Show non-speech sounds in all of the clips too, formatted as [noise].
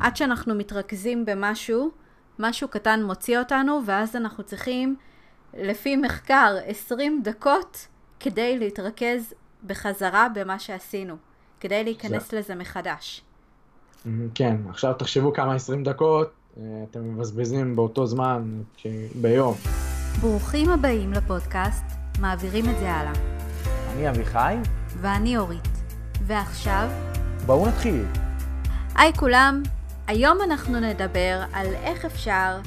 עד שאנחנו מתרכזים במשהו, משהו קטן מוציא אותנו, ואז אנחנו צריכים, לפי מחקר, 20 דקות כדי להתרכז בחזרה במה שעשינו, כדי להיכנס זה... לזה מחדש. כן, עכשיו תחשבו כמה 20 דקות אה, אתם מבזבזים באותו זמן ביום. ברוכים הבאים לפודקאסט, מעבירים את זה הלאה. אני אביחי. ואני אורית. ועכשיו... בואו נתחיל. היי כולם, היום אנחנו נדבר על איך אפשר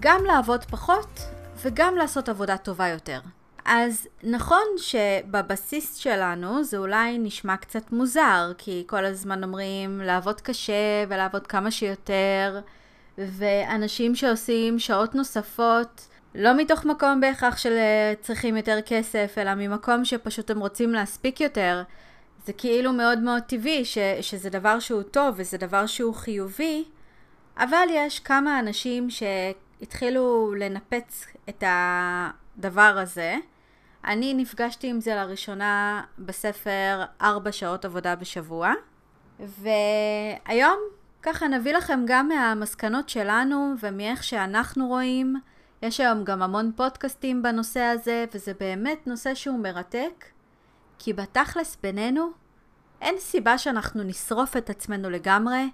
גם לעבוד פחות וגם לעשות עבודה טובה יותר. אז נכון שבבסיס שלנו זה אולי נשמע קצת מוזר, כי כל הזמן אומרים לעבוד קשה ולעבוד כמה שיותר, ואנשים שעושים שעות נוספות, לא מתוך מקום בהכרח של אה, צריכים יותר כסף, אלא ממקום שפשוט הם רוצים להספיק יותר, זה כאילו מאוד מאוד טבעי ש, שזה דבר שהוא טוב וזה דבר שהוא חיובי, אבל יש כמה אנשים שהתחילו לנפץ את הדבר הזה. אני נפגשתי עם זה לראשונה בספר ארבע שעות עבודה בשבוע, והיום ככה נביא לכם גם מהמסקנות שלנו ומאיך שאנחנו רואים. יש היום גם המון פודקאסטים בנושא הזה, וזה באמת נושא שהוא מרתק. כי בתכלס בינינו, אין סיבה שאנחנו נשרוף את עצמנו לגמרי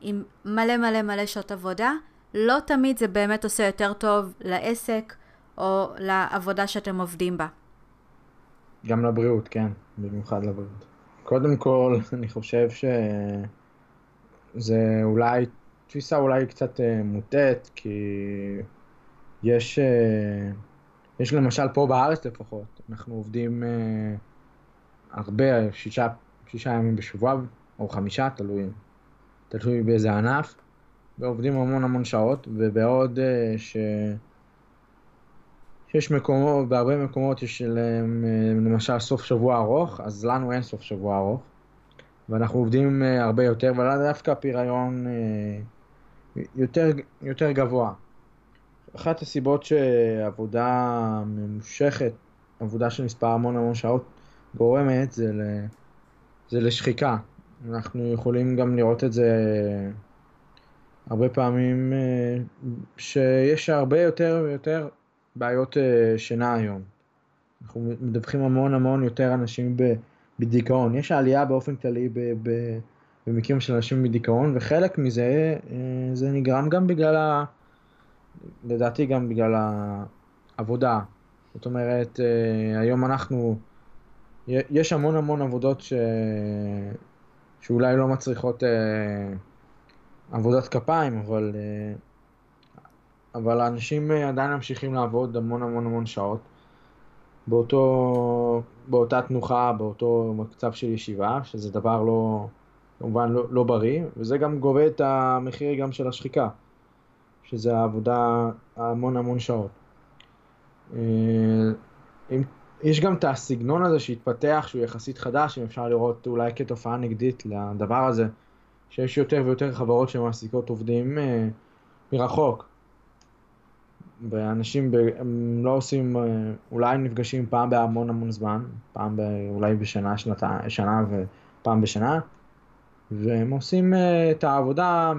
עם מלא מלא מלא שעות עבודה. לא תמיד זה באמת עושה יותר טוב לעסק או לעבודה שאתם עובדים בה. גם לבריאות, כן, במיוחד לבריאות. קודם כל, [laughs] אני חושב שזה אולי תפיסה אולי קצת אה, מוטעת, כי יש, אה, יש למשל פה בארץ לפחות, אנחנו עובדים אה, הרבה, שישה, שישה ימים בשבוע, או חמישה, תלוי, תלוי באיזה ענף, ועובדים המון המון שעות, ובעוד אה, ש... שיש מקומות, בהרבה מקומות יש להם למשל סוף שבוע ארוך, אז לנו אין סוף שבוע ארוך, ואנחנו עובדים הרבה יותר, ולאו דווקא פריון יותר, יותר גבוה. אחת הסיבות שעבודה ממושכת, עבודה של מספר המון המון שעות, גורמת זה, ל, זה לשחיקה. אנחנו יכולים גם לראות את זה הרבה פעמים, אה, שיש הרבה יותר ויותר בעיות אה, שינה היום. אנחנו מדווחים המון המון יותר אנשים בדיכאון. יש עלייה באופן כללי במקרים של אנשים בדיכאון, וחלק מזה אה, זה נגרם גם בגלל ה... לדעתי גם בגלל העבודה. זאת אומרת, היום אנחנו, יש המון המון עבודות ש... שאולי לא מצריכות אה, עבודת כפיים, אבל, אה, אבל האנשים עדיין ממשיכים לעבוד המון המון המון שעות. באותו, באותה תנוחה, באותו מצב של ישיבה, שזה דבר לא, כמובן לא, לא בריא, וזה גם גובה את המחיר גם של השחיקה. שזה העבודה המון המון שעות. אה, אם, יש גם את הסגנון הזה שהתפתח, שהוא יחסית חדש, אם אפשר לראות אולי כתופעה נגדית לדבר הזה, שיש יותר ויותר חברות שמעסיקות עובדים אה, מרחוק. ואנשים ב, הם לא עושים, אה, אולי נפגשים פעם בהמון המון זמן, פעם ב, אולי בשנה, שנתה, שנה ופעם בשנה, והם עושים אה, את העבודה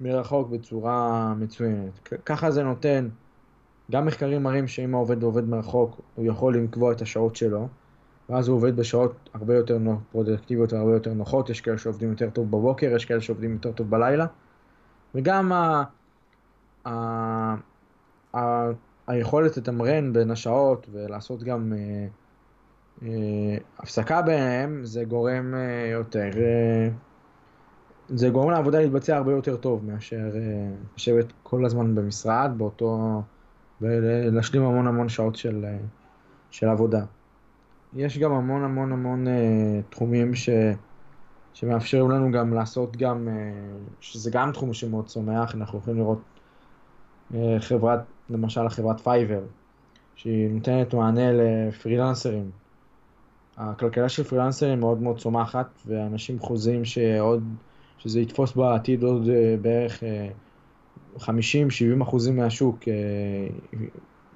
מרחוק בצורה מצוינת. ככה זה נותן, גם מחקרים מראים שאם העובד עובד מרחוק, הוא יכול לקבוע את השעות שלו, ואז הוא עובד בשעות הרבה יותר פרודקטיביות והרבה יותר נוחות, יש כאלה שעובדים יותר טוב בבוקר, יש כאלה שעובדים יותר טוב בלילה, וגם ה... ה... ה... היכולת לתמרן בין השעות ולעשות גם אה, אה, הפסקה ביניהם, זה גורם אה, יותר... אה, זה גורם לעבודה להתבצע הרבה יותר טוב מאשר אה, לשבת כל הזמן במשרד באותו... ולהשלים המון המון שעות של, אה, של עבודה. יש גם המון המון המון uh, תחומים ש, שמאפשרים לנו גם לעשות גם, אה, שזה גם תחום שמאוד צומח, אנחנו יכולים לראות חברת, למשל חברת פייבר, שהיא נותנת מענה לפרילנסרים. הכלכלה של פרילנסרים מאוד מאוד צומחת, ואנשים חוזים שעוד שזה יתפוס בעתיד עוד אה, בערך 50-70 אה, אחוזים מהשוק, אה,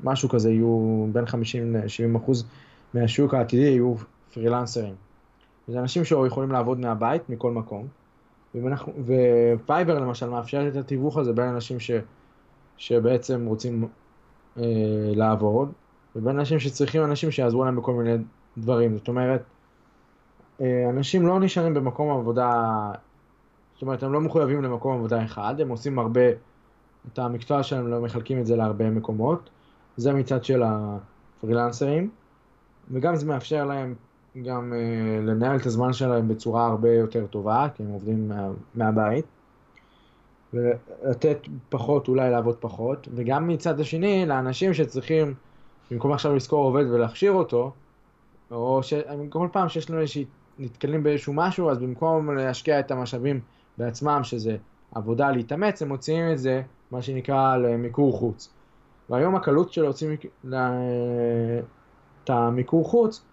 משהו כזה יהיו בין 50 ל-70 אחוז מהשוק העתידי יהיו פרילנסרים. זה אנשים שיכולים לעבוד מהבית, מכל מקום, ופייבר למשל מאפשרת את התיווך הזה בין אנשים ש, שבעצם רוצים אה, לעבוד, ובין אנשים שצריכים אנשים שיעזרו להם בכל מיני דברים. זאת אומרת, אה, אנשים לא נשארים במקום עבודה, זאת אומרת, הם לא מחויבים למקום עבודה אחד, הם עושים הרבה, את המקצוע שלהם לא מחלקים את זה להרבה מקומות. זה מצד של הפרילנסרים, וגם זה מאפשר להם גם uh, לנהל את הזמן שלהם בצורה הרבה יותר טובה, כי הם עובדים מה, מהבית, ולתת פחות, אולי לעבוד פחות, וגם מצד השני, לאנשים שצריכים, במקום עכשיו לשכור עובד ולהכשיר אותו, או שכל פעם שיש לנו איזושהי, נתקלים באיזשהו משהו, אז במקום להשקיע את המשאבים בעצמם, שזה עבודה להתאמץ, הם מוציאים את זה, מה שנקרא, למיקור חוץ. והיום הקלות של להוציא את המיקור חוץ,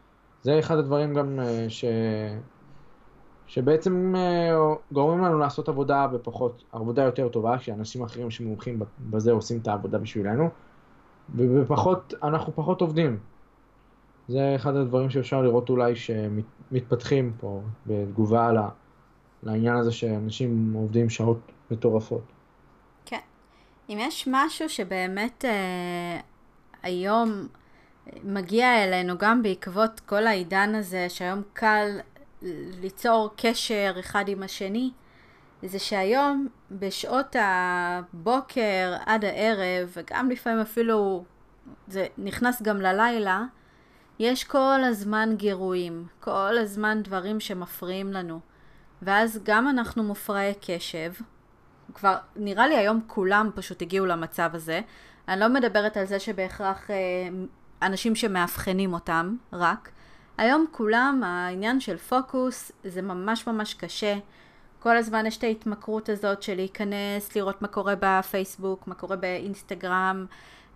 זה אחד הדברים גם אה, ש... שבעצם אה, גורמים לנו לעשות עבודה בפחות, עבודה יותר טובה, כשאנשים אחרים שמומחים בזה עושים את העבודה בשבילנו, ובפחות, אנחנו פחות עובדים. זה אחד הדברים שאפשר לראות אולי שמתפתחים פה בתגובה לעניין הזה שאנשים עובדים שעות מטורפות. אם יש משהו שבאמת אה, היום מגיע אלינו גם בעקבות כל העידן הזה, שהיום קל ליצור קשר אחד עם השני, זה שהיום בשעות הבוקר עד הערב, וגם לפעמים אפילו זה נכנס גם ללילה, יש כל הזמן גירויים, כל הזמן דברים שמפריעים לנו. ואז גם אנחנו מופרעי קשב, כבר, נראה לי היום כולם פשוט הגיעו למצב הזה. אני לא מדברת על זה שבהכרח אה, אנשים שמאבחנים אותם רק. היום כולם, העניין של פוקוס זה ממש ממש קשה. כל הזמן יש את ההתמכרות הזאת של להיכנס, לראות מה קורה בפייסבוק, מה קורה באינסטגרם,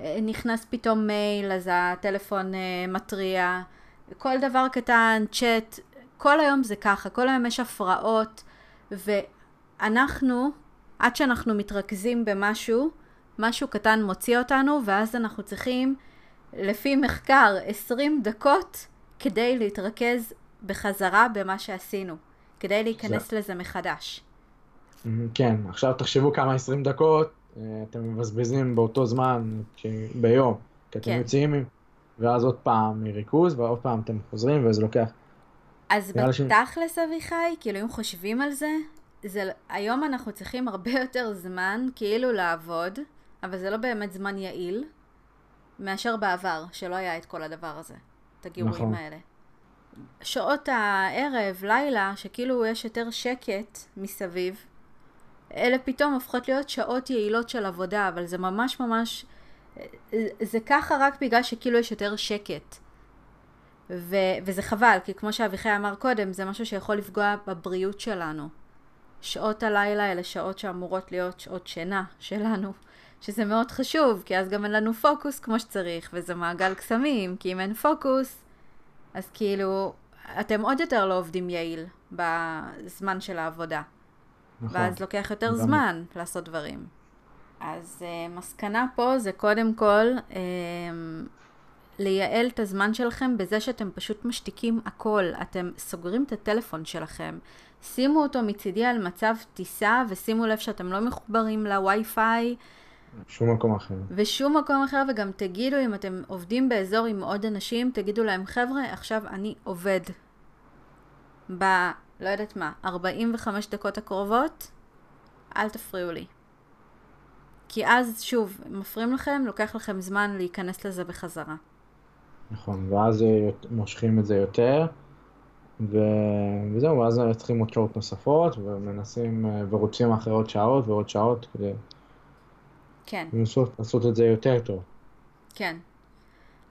אה, נכנס פתאום מייל, אז הטלפון אה, מתריע, כל דבר קטן, צ'אט, כל היום זה ככה, כל היום יש הפרעות, ואנחנו עד שאנחנו מתרכזים במשהו, משהו קטן מוציא אותנו, ואז אנחנו צריכים, לפי מחקר, 20 דקות כדי להתרכז בחזרה במה שעשינו, כדי להיכנס זה... לזה מחדש. כן, עכשיו תחשבו כמה 20 דקות אה, אתם מבזבזים באותו זמן ביום, כי אתם כן. יוצאים, ואז עוד פעם מריכוז, ועוד פעם אתם חוזרים, וזה לוקח... אז בתכלס, ש... אביחי, כאילו אם חושבים על זה, זה, היום אנחנו צריכים הרבה [laughs] יותר זמן כאילו לעבוד, אבל זה לא באמת זמן יעיל, מאשר בעבר, שלא היה את כל הדבר הזה, את הגירויים נכון. האלה. שעות הערב, לילה, שכאילו יש יותר שקט מסביב, אלה פתאום הופכות להיות שעות יעילות של עבודה, אבל זה ממש ממש, זה ככה רק בגלל שכאילו יש יותר שקט. ו, וזה חבל, כי כמו שאביחי אמר קודם, זה משהו שיכול לפגוע בבריאות שלנו. שעות הלילה אלה שעות שאמורות להיות שעות שינה שלנו, שזה מאוד חשוב, כי אז גם אין לנו פוקוס כמו שצריך, וזה מעגל קסמים, כי אם אין פוקוס, אז כאילו, אתם עוד יותר לא עובדים יעיל בזמן של העבודה. נכון. ואז לוקח יותר גם... זמן לעשות דברים. אז uh, מסקנה פה זה קודם כל uh, לייעל את הזמן שלכם בזה שאתם פשוט משתיקים הכל. אתם סוגרים את הטלפון שלכם. שימו אותו מצידי על מצב טיסה ושימו לב שאתם לא מחוברים לווי-פיי. שום מקום אחר. ושום מקום אחר, וגם תגידו, אם אתם עובדים באזור עם עוד אנשים, תגידו להם, חבר'ה, עכשיו אני עובד. ב... לא יודעת מה, 45 דקות הקרובות, אל תפריעו לי. כי אז, שוב, מפריעים לכם, לוקח לכם זמן להיכנס לזה בחזרה. נכון, ואז מושכים את זה יותר. ו... וזהו, ואז צריכים עוד שעות נוספות, ומנסים, אה, ורוצים אחרי עוד שעות ועוד שעות כדי כן. לנסות לעשות את זה יותר טוב. כן.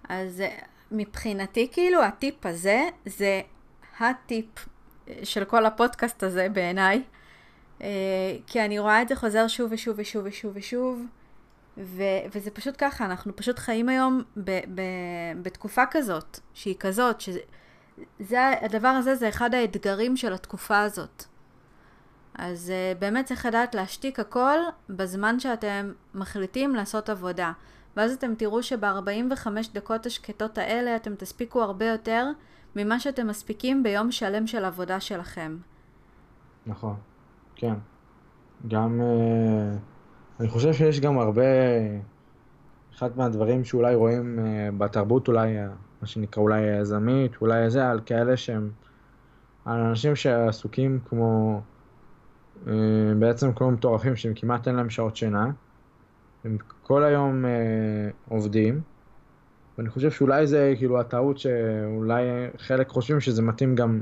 אז אה, מבחינתי, כאילו, הטיפ הזה, זה הטיפ אה, של כל הפודקאסט הזה בעיניי, כי אני רואה את זה חוזר שוב ושוב ושוב ושוב ושוב, ו- וזה פשוט ככה, אנחנו פשוט חיים היום ב- ב- בתקופה כזאת, שהיא כזאת, שזה... זה, הדבר הזה זה אחד האתגרים של התקופה הזאת. אז uh, באמת צריך לדעת להשתיק הכל בזמן שאתם מחליטים לעשות עבודה. ואז אתם תראו שב-45 דקות השקטות האלה אתם תספיקו הרבה יותר ממה שאתם מספיקים ביום שלם של עבודה שלכם. נכון. כן. גם, אה, אני חושב שיש גם הרבה, אחד מהדברים שאולי רואים אה, בתרבות אולי, אה, מה שנקרא אולי יזמית, אולי זה, על כאלה שהם, על אנשים שעסוקים כמו, בעצם כמו מטורפים, שהם כמעט אין להם שעות שינה, הם כל היום עובדים, ואני חושב שאולי זה כאילו הטעות שאולי חלק חושבים שזה מתאים גם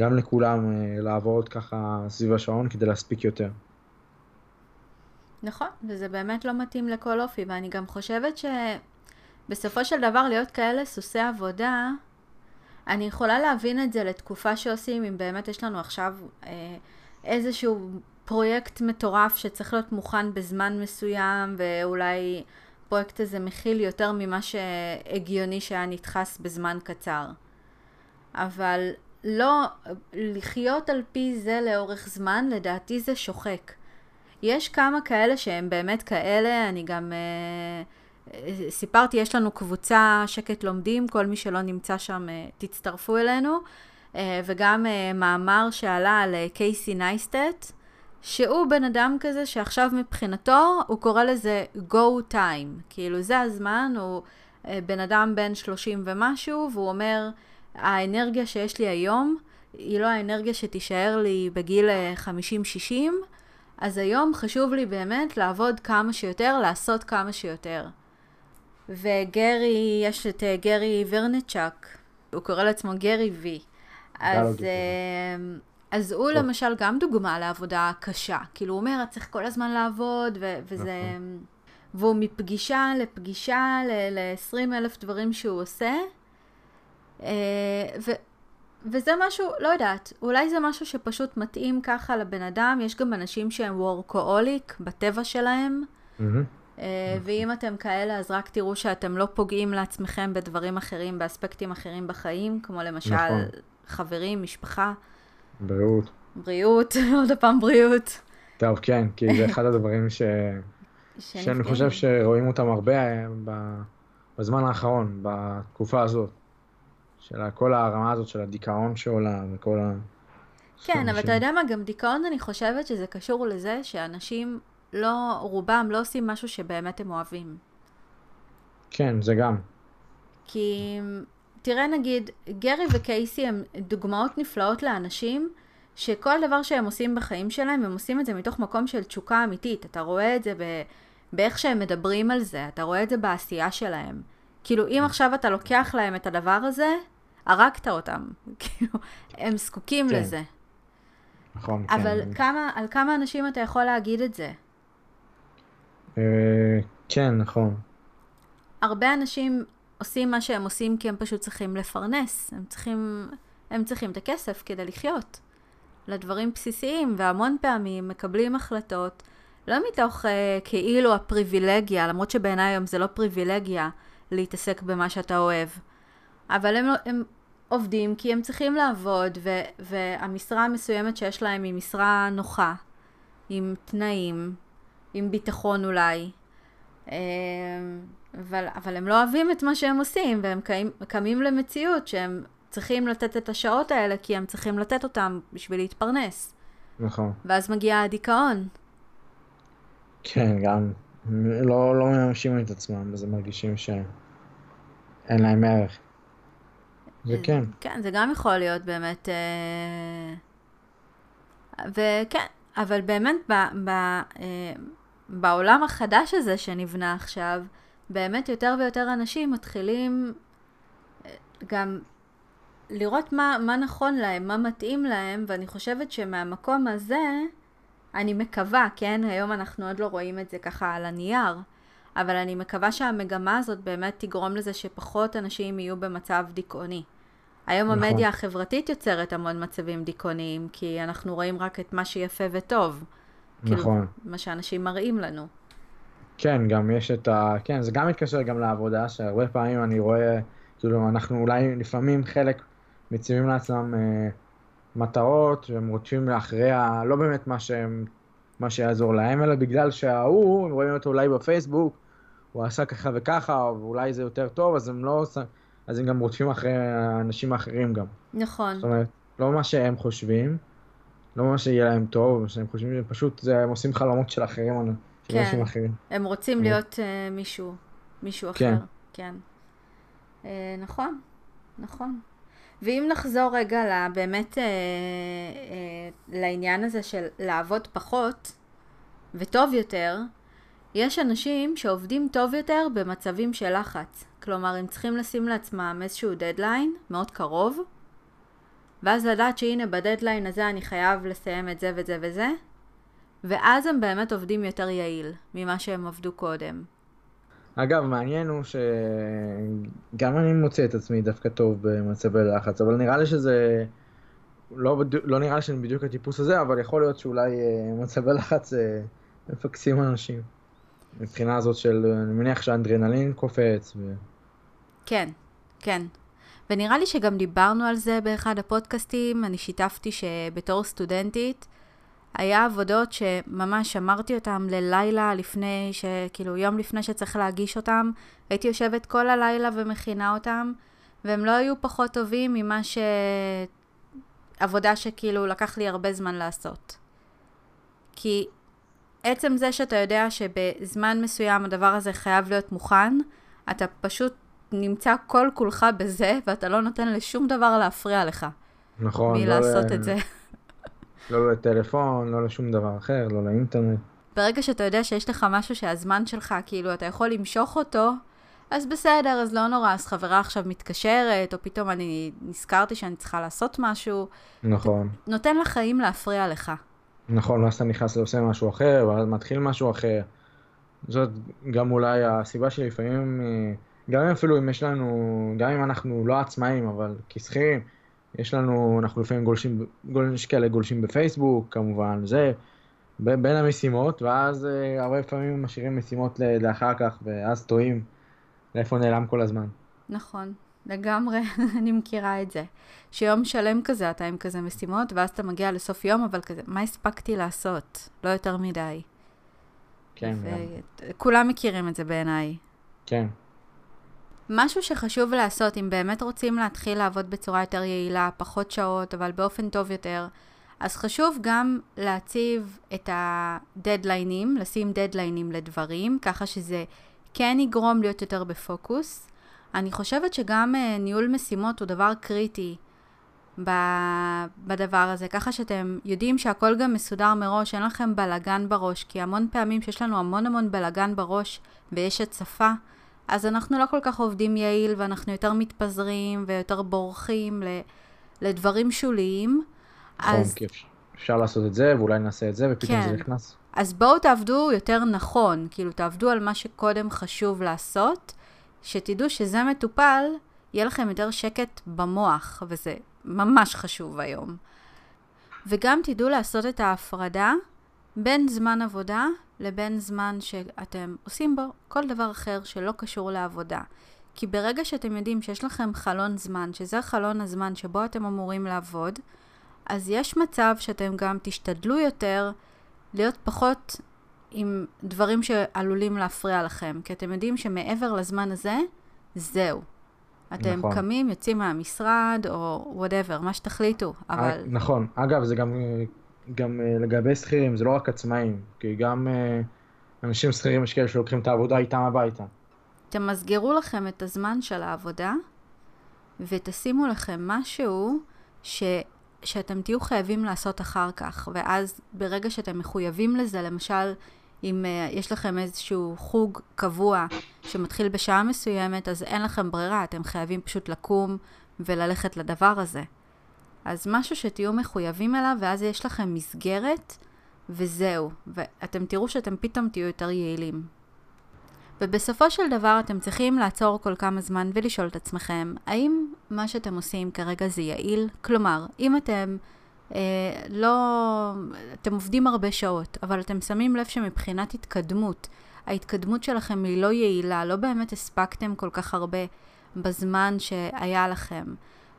גם לכולם אה, לעבוד ככה סביב השעון כדי להספיק יותר. נכון, וזה באמת לא מתאים לכל אופי, ואני גם חושבת שבסופו של דבר להיות כאלה סוסי עבודה, אני יכולה להבין את זה לתקופה שעושים, אם באמת יש לנו עכשיו אה, איזשהו פרויקט מטורף שצריך להיות מוכן בזמן מסוים, ואולי הפרויקט הזה מכיל יותר ממה שהגיוני שהיה נדחס בזמן קצר. אבל לא, לחיות על פי זה לאורך זמן, לדעתי זה שוחק. יש כמה כאלה שהם באמת כאלה, אני גם אה, אה, סיפרתי, יש לנו קבוצה שקט לומדים, כל מי שלא נמצא שם אה, תצטרפו אלינו, וגם מאמר שעלה על קייסי נייסטט, שהוא בן אדם כזה שעכשיו מבחינתו, הוא קורא לזה go time, כאילו זה הזמן, הוא בן אדם בן 30 ומשהו, והוא אומר, האנרגיה שיש לי היום היא לא האנרגיה שתישאר לי בגיל 50-60, אה, אז היום חשוב לי באמת לעבוד כמה שיותר, לעשות כמה שיותר. וגרי, יש את אה, גרי ורנצ'אק, הוא קורא לעצמו גרי וי. אז, אה, אז הוא למשל גם דוגמה לעבודה קשה. כאילו הוא אומר, צריך כל הזמן לעבוד, ו- וזה... נכון. והוא מפגישה לפגישה ל-20 אלף דברים שהוא עושה, אה, ו, וזה משהו, לא יודעת, אולי זה משהו שפשוט מתאים ככה לבן אדם, יש גם אנשים שהם וורקוהוליק בטבע שלהם, mm-hmm. ואם אתם כאלה, אז רק תראו שאתם לא פוגעים לעצמכם בדברים אחרים, באספקטים אחרים בחיים, כמו למשל נכון. חברים, משפחה. בריאות. בריאות, [laughs] עוד פעם בריאות. טוב, כן, כי זה אחד הדברים ש... [laughs] שאני חושב שרואים אותם הרבה בזמן האחרון, בתקופה הזאת. של כל הרמה הזאת של הדיכאון שעולה וכל ה... כן, אבל אתה יודע מה, גם דיכאון אני חושבת שזה קשור לזה שאנשים לא, רובם לא עושים משהו שבאמת הם אוהבים. כן, זה גם. כי תראה נגיד, גרי וקייסי הם דוגמאות נפלאות לאנשים שכל דבר שהם עושים בחיים שלהם, הם עושים את זה מתוך מקום של תשוקה אמיתית. אתה רואה את זה ב... באיך שהם מדברים על זה, אתה רואה את זה בעשייה שלהם. כאילו, אם עכשיו אתה לוקח להם את הדבר הזה, הרגת אותם. [laughs] כאילו, הם זקוקים כן. לזה. נכון, כן. אבל כמה, על כמה אנשים אתה יכול להגיד את זה? אה, כן, נכון. הרבה אנשים עושים מה שהם עושים כי הם פשוט צריכים לפרנס. הם צריכים, הם צריכים את הכסף כדי לחיות. לדברים בסיסיים, והמון פעמים מקבלים החלטות לא מתוך uh, כאילו הפריבילגיה, למרות שבעיניי היום זה לא פריבילגיה, להתעסק במה שאתה אוהב. אבל הם, הם עובדים כי הם צריכים לעבוד, ו, והמשרה המסוימת שיש להם היא משרה נוחה, עם תנאים, עם ביטחון אולי. אמ, אבל, אבל הם לא אוהבים את מה שהם עושים, והם קמים, קמים למציאות שהם צריכים לתת את השעות האלה, כי הם צריכים לתת אותם בשביל להתפרנס. נכון. ואז מגיע הדיכאון. כן, גם לא, לא מממשים את עצמם, אז הם מרגישים שאין להם ערך. זה כן. כן, זה גם יכול להיות באמת... אה, וכן, אבל באמת ב, ב, אה, בעולם החדש הזה שנבנה עכשיו, באמת יותר ויותר אנשים מתחילים אה, גם לראות מה, מה נכון להם, מה מתאים להם, ואני חושבת שמהמקום הזה, אני מקווה, כן, היום אנחנו עוד לא רואים את זה ככה על הנייר, אבל אני מקווה שהמגמה הזאת באמת תגרום לזה שפחות אנשים יהיו במצב דיכאוני. היום נכון. המדיה החברתית יוצרת המון מצבים דיכאוניים, כי אנחנו רואים רק את מה שיפה וטוב. כאילו, נכון. כאילו, מה שאנשים מראים לנו. כן, גם יש את ה... כן, זה גם מתקשר גם לעבודה, שהרבה פעמים אני רואה, כאילו, אנחנו אולי לפעמים חלק מציבים לעצמם אה, מטרות, והם רודפים לאחרי ה... לא באמת מה שהם... מה שיעזור להם, אלא בגלל שההוא, הם רואים אותו אולי בפייסבוק, הוא עשה ככה וככה, ואולי זה יותר טוב, אז הם לא... אז הם גם רודפים אחרי האנשים האחרים גם. נכון. זאת אומרת, לא מה שהם חושבים, לא ממש יהיה להם טוב, שהם חושבים שפשוט זה, הם עושים חלומות של אחרים, של כן. אנשים אחרים. הם רוצים כן. להיות uh, מישהו, מישהו כן. אחר. כן. Uh, נכון, נכון. ואם נחזור רגע ל- באמת uh, uh, לעניין הזה של לעבוד פחות וטוב יותר, יש אנשים שעובדים טוב יותר במצבים של לחץ. כלומר, הם צריכים לשים לעצמם איזשהו דדליין מאוד קרוב, ואז לדעת שהנה בדדליין הזה אני חייב לסיים את זה וזה וזה, ואז הם באמת עובדים יותר יעיל ממה שהם עבדו קודם. אגב, מעניין הוא שגם אני מוצא את עצמי דווקא טוב במצבי לחץ, אבל נראה לי שזה... לא, לא נראה לי שאני בדיוק הטיפוס הזה, אבל יכול להיות שאולי אה, מצבי לחץ אה, מפקסים אנשים. מבחינה הזאת של, אני מניח שהאנדרנלין קופץ. ו... כן, כן. ונראה לי שגם דיברנו על זה באחד הפודקאסטים, אני שיתפתי שבתור סטודנטית, היה עבודות שממש שמרתי אותן ללילה לפני, ש... כאילו יום לפני שצריך להגיש אותן, הייתי יושבת כל הלילה ומכינה אותן, והם לא היו פחות טובים ממה ש... עבודה שכאילו לקח לי הרבה זמן לעשות. כי עצם זה שאתה יודע שבזמן מסוים הדבר הזה חייב להיות מוכן, אתה פשוט נמצא כל כולך בזה, ואתה לא נותן לשום דבר להפריע לך נכון, לא מלעשות ל... את זה. לא לטלפון, לא לשום דבר אחר, לא לאינטרנט. ברגע שאתה יודע שיש לך משהו שהזמן שלך, כאילו, אתה יכול למשוך אותו, אז בסדר, אז לא נורא, אז חברה עכשיו מתקשרת, או פתאום אני נזכרתי שאני צריכה לעשות משהו, נכון, נותן לחיים להפריע לך. נכון, ואז אתה נכנס לעושה משהו אחר, ואז מתחיל משהו אחר. זאת גם אולי הסיבה שלפעמים, גם אם אפילו אם יש לנו, גם אם אנחנו לא עצמאים, אבל כשכירים, יש לנו, אנחנו לפעמים גולשים, גול, יש כאלה גולשים בפייסבוק, כמובן, זה, בין המשימות, ואז אה, הרבה פעמים משאירים משימות לאחר כך, ואז טועים לאיפה נעלם כל הזמן. נכון, לגמרי, [laughs] אני מכירה את זה. שיום שלם כזה, אתה עם כזה משימות, ואז אתה מגיע לסוף יום, אבל כזה, מה הספקתי לעשות? לא יותר מדי. כן, גם, וכולם מכירים את זה בעיניי. כן, משהו שחשוב לעשות, אם באמת רוצים להתחיל לעבוד בצורה יותר יעילה, פחות שעות, אבל באופן טוב יותר, אז חשוב גם להציב את הדדליינים, לשים דדליינים לדברים, ככה שזה כן יגרום להיות יותר בפוקוס. אני חושבת שגם uh, ניהול משימות הוא דבר קריטי בדבר הזה, ככה שאתם יודעים שהכל גם מסודר מראש, אין לכם בלגן בראש, כי המון פעמים שיש לנו המון המון בלגן בראש ויש הצפה, אז אנחנו לא כל כך עובדים יעיל ואנחנו יותר מתפזרים ויותר בורחים ל- לדברים שוליים. נכון, אז, כי אפשר לעשות את זה, ואולי נעשה את זה, ופתאום כן. זה נכנס. אז בואו תעבדו יותר נכון, כאילו תעבדו על מה שקודם חשוב לעשות, שתדעו שזה מטופל, יהיה לכם יותר שקט במוח, וזה ממש חשוב היום. וגם תדעו לעשות את ההפרדה בין זמן עבודה לבין זמן שאתם עושים בו כל דבר אחר שלא קשור לעבודה. כי ברגע שאתם יודעים שיש לכם חלון זמן, שזה חלון הזמן שבו אתם אמורים לעבוד, אז יש מצב שאתם גם תשתדלו יותר להיות פחות עם דברים שעלולים להפריע לכם, כי אתם יודעים שמעבר לזמן הזה, זהו. אתם נכון. קמים, יוצאים מהמשרד, או וואטאבר, מה שתחליטו, אבל... אה, נכון. אגב, זה גם, גם אה, לגבי שכירים, זה לא רק עצמאים, כי גם אה, אנשים שכירים יש כאלה שלוקחים את העבודה איתם הביתה. תמסגרו לכם את הזמן של העבודה, ותשימו לכם משהו ש... שאתם תהיו חייבים לעשות אחר כך, ואז ברגע שאתם מחויבים לזה, למשל, אם uh, יש לכם איזשהו חוג קבוע שמתחיל בשעה מסוימת, אז אין לכם ברירה, אתם חייבים פשוט לקום וללכת לדבר הזה. אז משהו שתהיו מחויבים אליו, ואז יש לכם מסגרת, וזהו. ואתם תראו שאתם פתאום תהיו יותר יעילים. ובסופו של דבר אתם צריכים לעצור כל כמה זמן ולשאול את עצמכם, האם מה שאתם עושים כרגע זה יעיל? כלומר, אם אתם לא... אתם עובדים הרבה שעות, אבל אתם שמים לב שמבחינת התקדמות, ההתקדמות שלכם היא לא יעילה, לא באמת הספקתם כל כך הרבה בזמן שהיה לכם.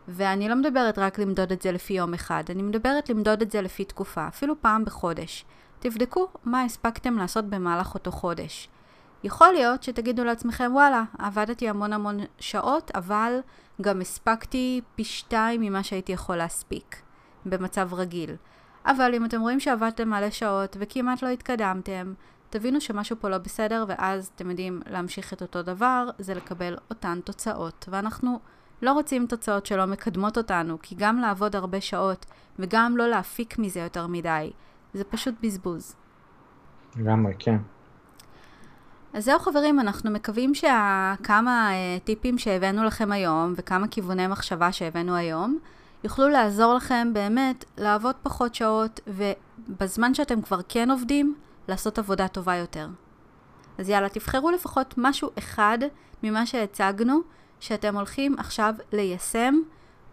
ואני לא מדברת רק למדוד את זה לפי יום אחד, אני מדברת למדוד את זה לפי תקופה, אפילו פעם בחודש. תבדקו מה הספקתם לעשות במהלך אותו חודש. יכול להיות שתגידו לעצמכם, וואלה, עבדתי המון המון שעות, אבל גם הספקתי פי שתיים ממה שהייתי יכול להספיק במצב רגיל. אבל אם אתם רואים שעבדתם מלא שעות וכמעט לא התקדמתם, תבינו שמשהו פה לא בסדר, ואז אתם יודעים להמשיך את אותו דבר, זה לקבל אותן תוצאות. ואנחנו לא רוצים תוצאות שלא מקדמות אותנו, כי גם לעבוד הרבה שעות וגם לא להפיק מזה יותר מדי, זה פשוט בזבוז. לגמרי, כן. אז זהו חברים, אנחנו מקווים שכמה uh, טיפים שהבאנו לכם היום וכמה כיווני מחשבה שהבאנו היום יוכלו לעזור לכם באמת לעבוד פחות שעות ובזמן שאתם כבר כן עובדים, לעשות עבודה טובה יותר. אז יאללה, תבחרו לפחות משהו אחד ממה שהצגנו שאתם הולכים עכשיו ליישם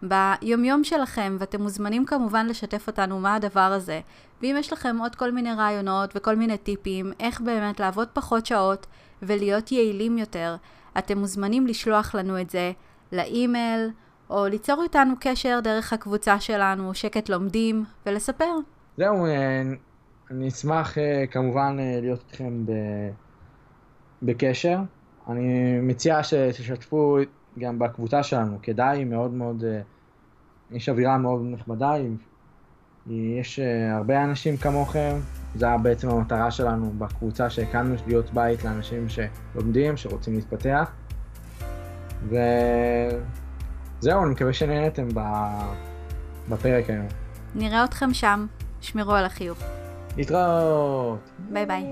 ביומיום שלכם, ואתם מוזמנים כמובן לשתף אותנו מה הדבר הזה. ואם יש לכם עוד כל מיני רעיונות וכל מיני טיפים איך באמת לעבוד פחות שעות ולהיות יעילים יותר, אתם מוזמנים לשלוח לנו את זה לאימייל, או ליצור איתנו קשר דרך הקבוצה שלנו, שקט לומדים, ולספר. זהו, אה, אני אשמח אה, כמובן אה, להיות איתכם בקשר. אני מציע שתשתפו גם בקבוצה שלנו, כדאי, מאוד מאוד, יש אווירה מאוד נחמדה, יש הרבה אנשים כמוכם, זו בעצם המטרה שלנו בקבוצה שהקמנו, להיות בית לאנשים שלומדים, שרוצים להתפתח. וזהו, אני מקווה שנהנתם בפרק היום. נראה אתכם שם, שמרו על החיוך. להתראות. ביי ביי.